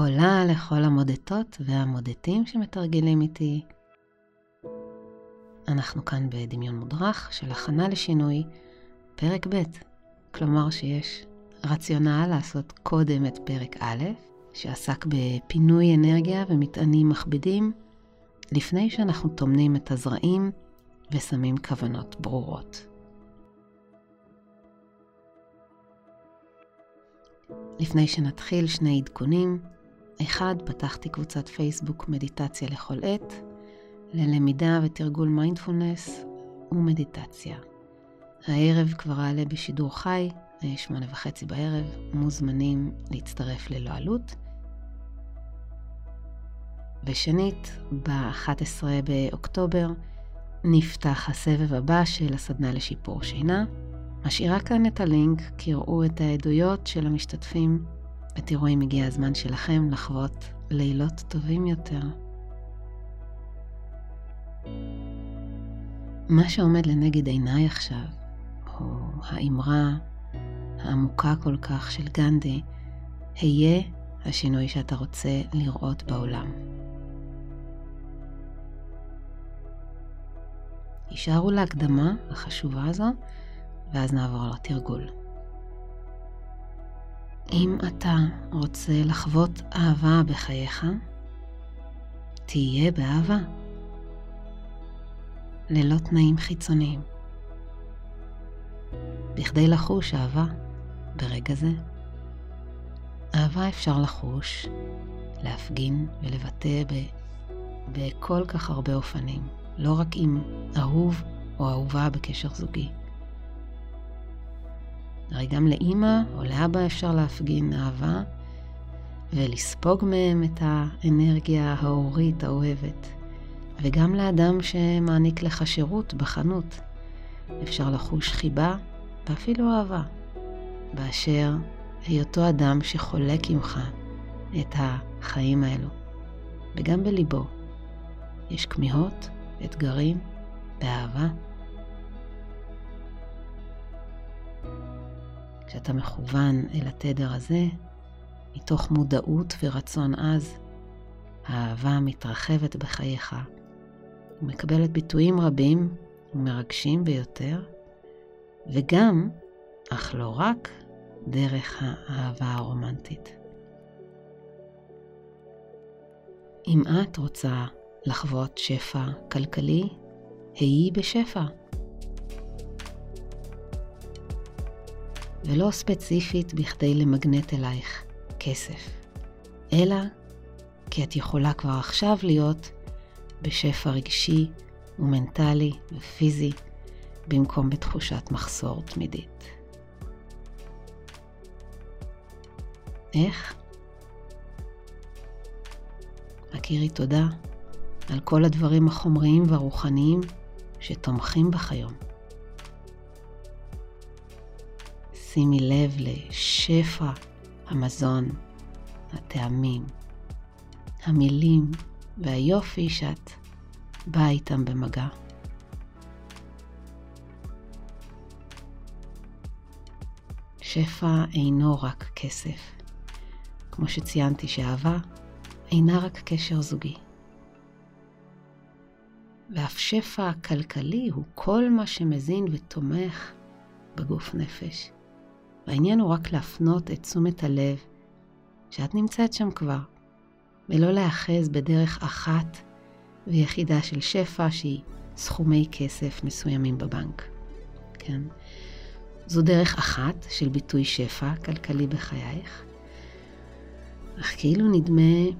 עולה לכל המודדות והמודדים שמתרגלים איתי. אנחנו כאן בדמיון מודרך של הכנה לשינוי, פרק ב', כלומר שיש רציונל לעשות קודם את פרק א', שעסק בפינוי אנרגיה ומטענים מכבידים, לפני שאנחנו טומנים את הזרעים ושמים כוונות ברורות. לפני שנתחיל, שני עדכונים. אחד, פתחתי קבוצת פייסבוק מדיטציה לכל עת, ללמידה ותרגול מיינדפולנס ומדיטציה. הערב כבר אעלה בשידור חי, שמונה וחצי בערב, מוזמנים להצטרף ללא עלות. ושנית, ב-11 באוקטובר נפתח הסבב הבא של הסדנה לשיפור שינה. משאירה כאן את הלינק, קראו את העדויות של המשתתפים ותראו אם הגיע הזמן שלכם לחוות לילות טובים יותר. מה שעומד לנגד עיניי עכשיו הוא האמרה העמוקה כל כך של גנדי, היה השינוי שאתה רוצה לראות בעולם. הישארו להקדמה החשובה הזו, ואז נעבור לתרגול. אם אתה רוצה לחוות אהבה בחייך, תהיה באהבה, ללא תנאים חיצוניים. בכדי לחוש אהבה ברגע זה, אהבה אפשר לחוש, להפגין ולבטא ב... בכל כך הרבה אופנים, לא רק עם אהוב או אהובה בקשר זוגי. הרי גם לאימא או לאבא אפשר להפגין אהבה ולספוג מהם את האנרגיה ההורית האוהבת. וגם לאדם שמעניק לך שירות בחנות אפשר לחוש חיבה ואפילו אהבה, באשר היותו אדם שחולק עמך את החיים האלו. וגם בליבו יש כמיהות, אתגרים ואהבה. כשאתה מכוון אל התדר הזה, מתוך מודעות ורצון עז, האהבה מתרחבת בחייך ומקבלת ביטויים רבים ומרגשים ביותר, וגם, אך לא רק, דרך האהבה הרומנטית. אם את רוצה לחוות שפע כלכלי, היי בשפע. ולא ספציפית בכדי למגנט אלייך כסף, אלא כי את יכולה כבר עכשיו להיות בשפע רגשי ומנטלי ופיזי, במקום בתחושת מחסור תמידית. איך? הכירי תודה על כל הדברים החומריים והרוחניים שתומכים בך היום. שימי לב לשפע המזון, הטעמים, המילים והיופי שאת באה איתם במגע. שפע אינו רק כסף. כמו שציינתי שאהבה אינה רק קשר זוגי. ואף שפע הכלכלי הוא כל מה שמזין ותומך בגוף נפש. והעניין הוא רק להפנות את תשומת הלב שאת נמצאת שם כבר, ולא להאחז בדרך אחת ויחידה של שפע שהיא סכומי כסף מסוימים בבנק. כן? זו דרך אחת של ביטוי שפע כלכלי בחייך, אך כאילו נדמה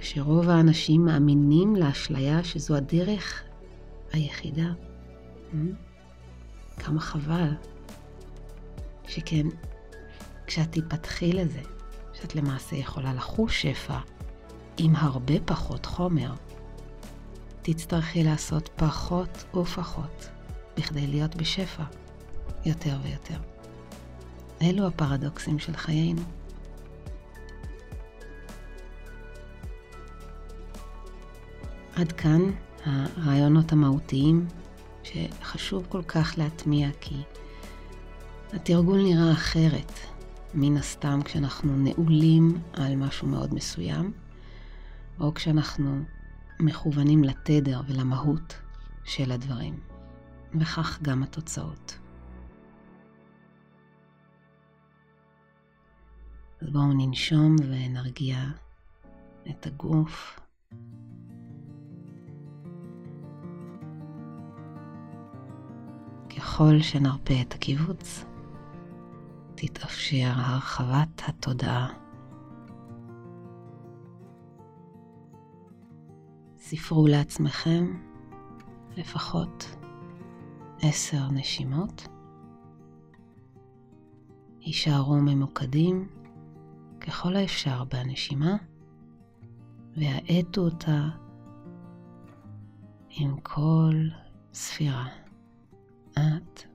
שרוב האנשים מאמינים לאשליה שזו הדרך היחידה. Hmm? כמה חבל שכן, כשאת תיפתחי לזה, שאת למעשה יכולה לחוש שפע עם הרבה פחות חומר, תצטרכי לעשות פחות ופחות בכדי להיות בשפע יותר ויותר. אלו הפרדוקסים של חיינו. עד כאן הרעיונות המהותיים שחשוב כל כך להטמיע כי התרגול נראה אחרת מן הסתם כשאנחנו נעולים על משהו מאוד מסוים, או כשאנחנו מכוונים לתדר ולמהות של הדברים, וכך גם התוצאות. אז בואו ננשום ונרגיע את הגוף. ככל שנרפה את הקיבוץ, תתאפשר הרחבת התודעה. ספרו לעצמכם לפחות עשר נשימות. הישארו ממוקדים ככל האפשר בנשימה, והאטו אותה עם כל ספירה, אט.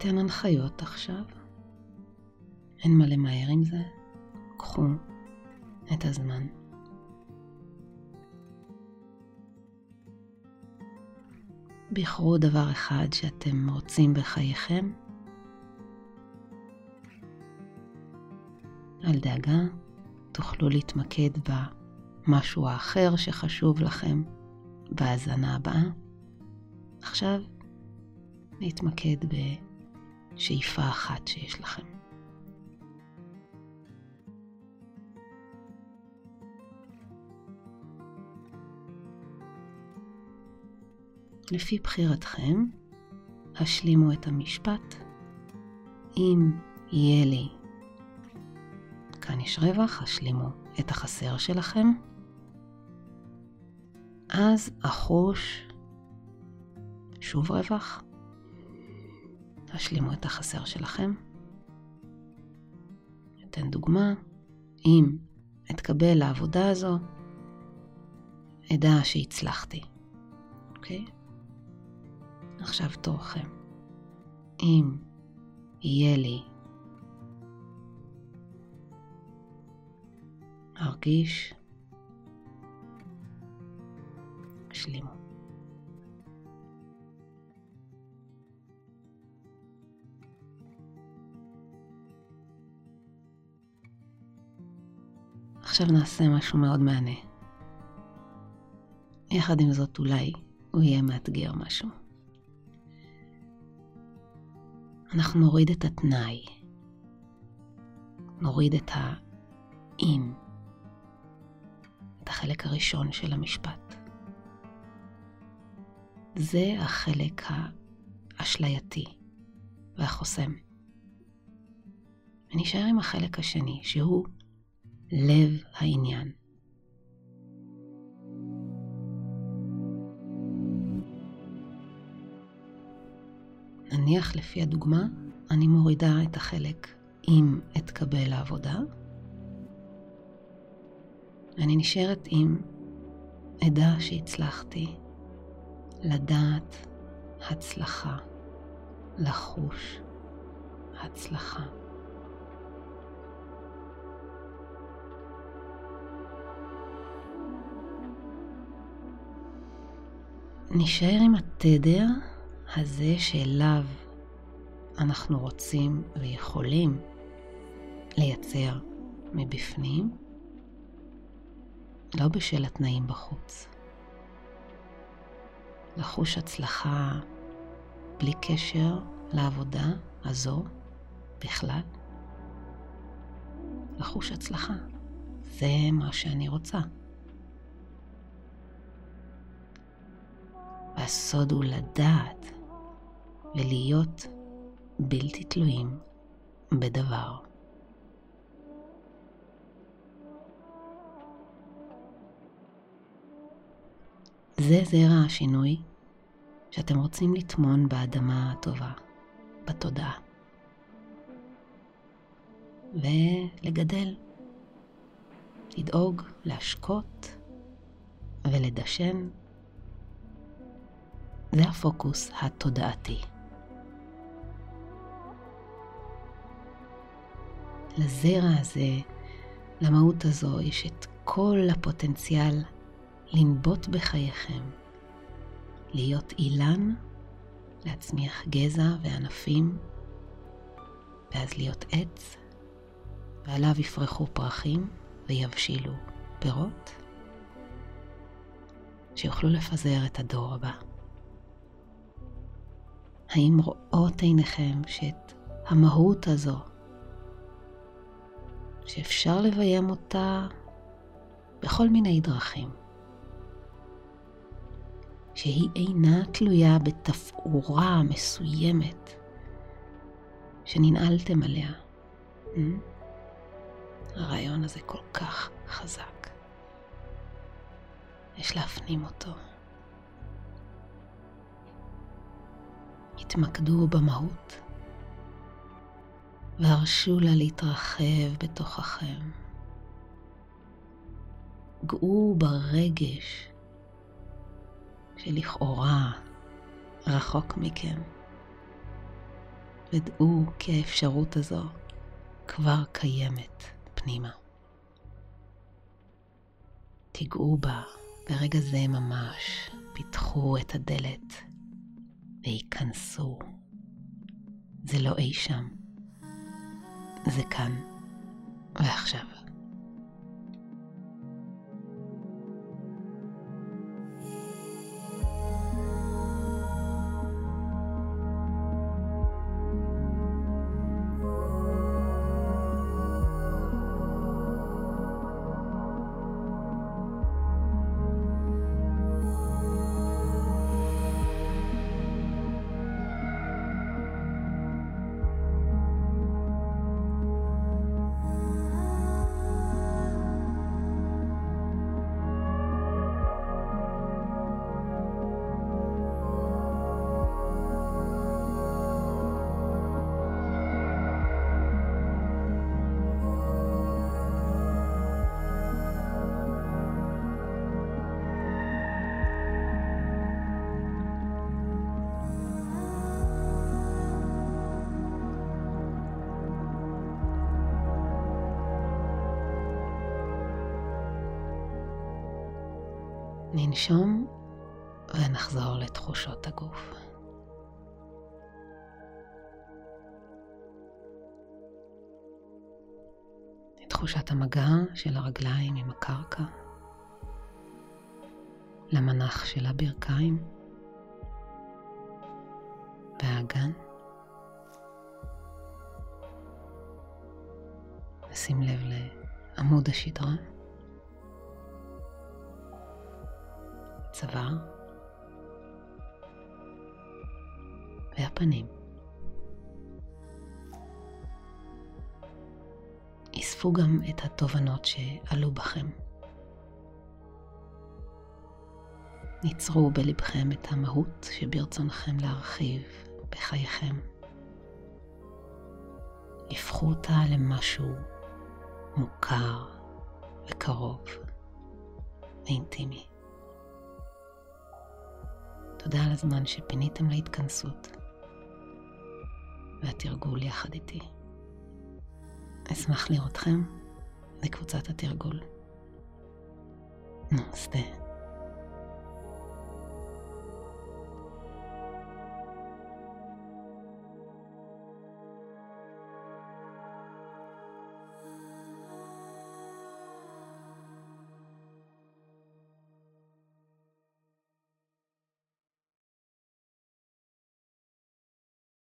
אתן הנחיות עכשיו. אין מה למהר עם זה. קחו את הזמן. בחרו דבר אחד שאתם רוצים בחייכם. אל דאגה, תוכלו להתמקד במשהו האחר שחשוב לכם בהאזנה הבאה. עכשיו להתמקד בשאיפה אחת שיש לכם. לפי בחירתכם, השלימו את המשפט. אם יהיה לי, כאן יש רווח, השלימו את החסר שלכם. אז אחוש, שוב רווח, השלימו את החסר שלכם. אתן דוגמה, אם אתקבל לעבודה הזו, אדע שהצלחתי, אוקיי? עכשיו תורכם. אם יהיה לי ארגיש, השלימו. עכשיו נעשה משהו מאוד מהנה. יחד עם זאת אולי הוא יהיה מאתגר משהו. אנחנו נוריד את התנאי. נוריד את האם, את החלק הראשון של המשפט. זה החלק האשלייתי והחוסם. ונשאר עם החלק השני, שהוא לב העניין. נניח לפי הדוגמה, אני מורידה את החלק אם אתקבל לעבודה. אני נשארת עם אדע שהצלחתי לדעת הצלחה, לחוש הצלחה. נשאר עם התדר הזה שאליו אנחנו רוצים ויכולים לייצר מבפנים לא בשל התנאים בחוץ. לחוש הצלחה בלי קשר לעבודה הזו בכלל. לחוש הצלחה. זה מה שאני רוצה. והסוד הוא לדעת ולהיות בלתי תלויים בדבר. זה זרע השינוי שאתם רוצים לטמון באדמה הטובה, בתודעה. ולגדל, לדאוג, להשקות ולדשן. זה הפוקוס התודעתי. לזרע הזה, למהות הזו, יש את כל הפוטנציאל לנבוט בחייכם, להיות אילן, להצמיח גזע וענפים, ואז להיות עץ, ועליו יפרחו פרחים ויבשילו פירות, שיוכלו לפזר את הדור הבא. האם רואות עיניכם שאת המהות הזו, שאפשר לביים אותה בכל מיני דרכים, שהיא אינה תלויה בתפאורה מסוימת שננעלתם עליה. Hmm? הרעיון הזה כל כך חזק. יש להפנים אותו. התמקדו במהות והרשו לה להתרחב בתוככם. געו ברגש שלכאורה רחוק מכם, ודעו כי האפשרות הזו כבר קיימת פנימה. תיגעו בה ברגע זה ממש, פיתחו את הדלת וייכנסו. זה לא אי שם, זה כאן ועכשיו. ננשום ונחזור לתחושות הגוף. תחושת המגע של הרגליים עם הקרקע, למנח של הברכיים והאגן. נשים לב לעמוד השדרה. הצוואר והפנים. אספו גם את התובנות שעלו בכם. ניצרו בלבכם את המהות שברצונכם להרחיב בחייכם. הפכו אותה למשהו מוכר וקרוב ואינטימי. תודה על הזמן שפיניתם להתכנסות והתרגול יחד איתי. אשמח לראותכם בקבוצת התרגול. נוסטה.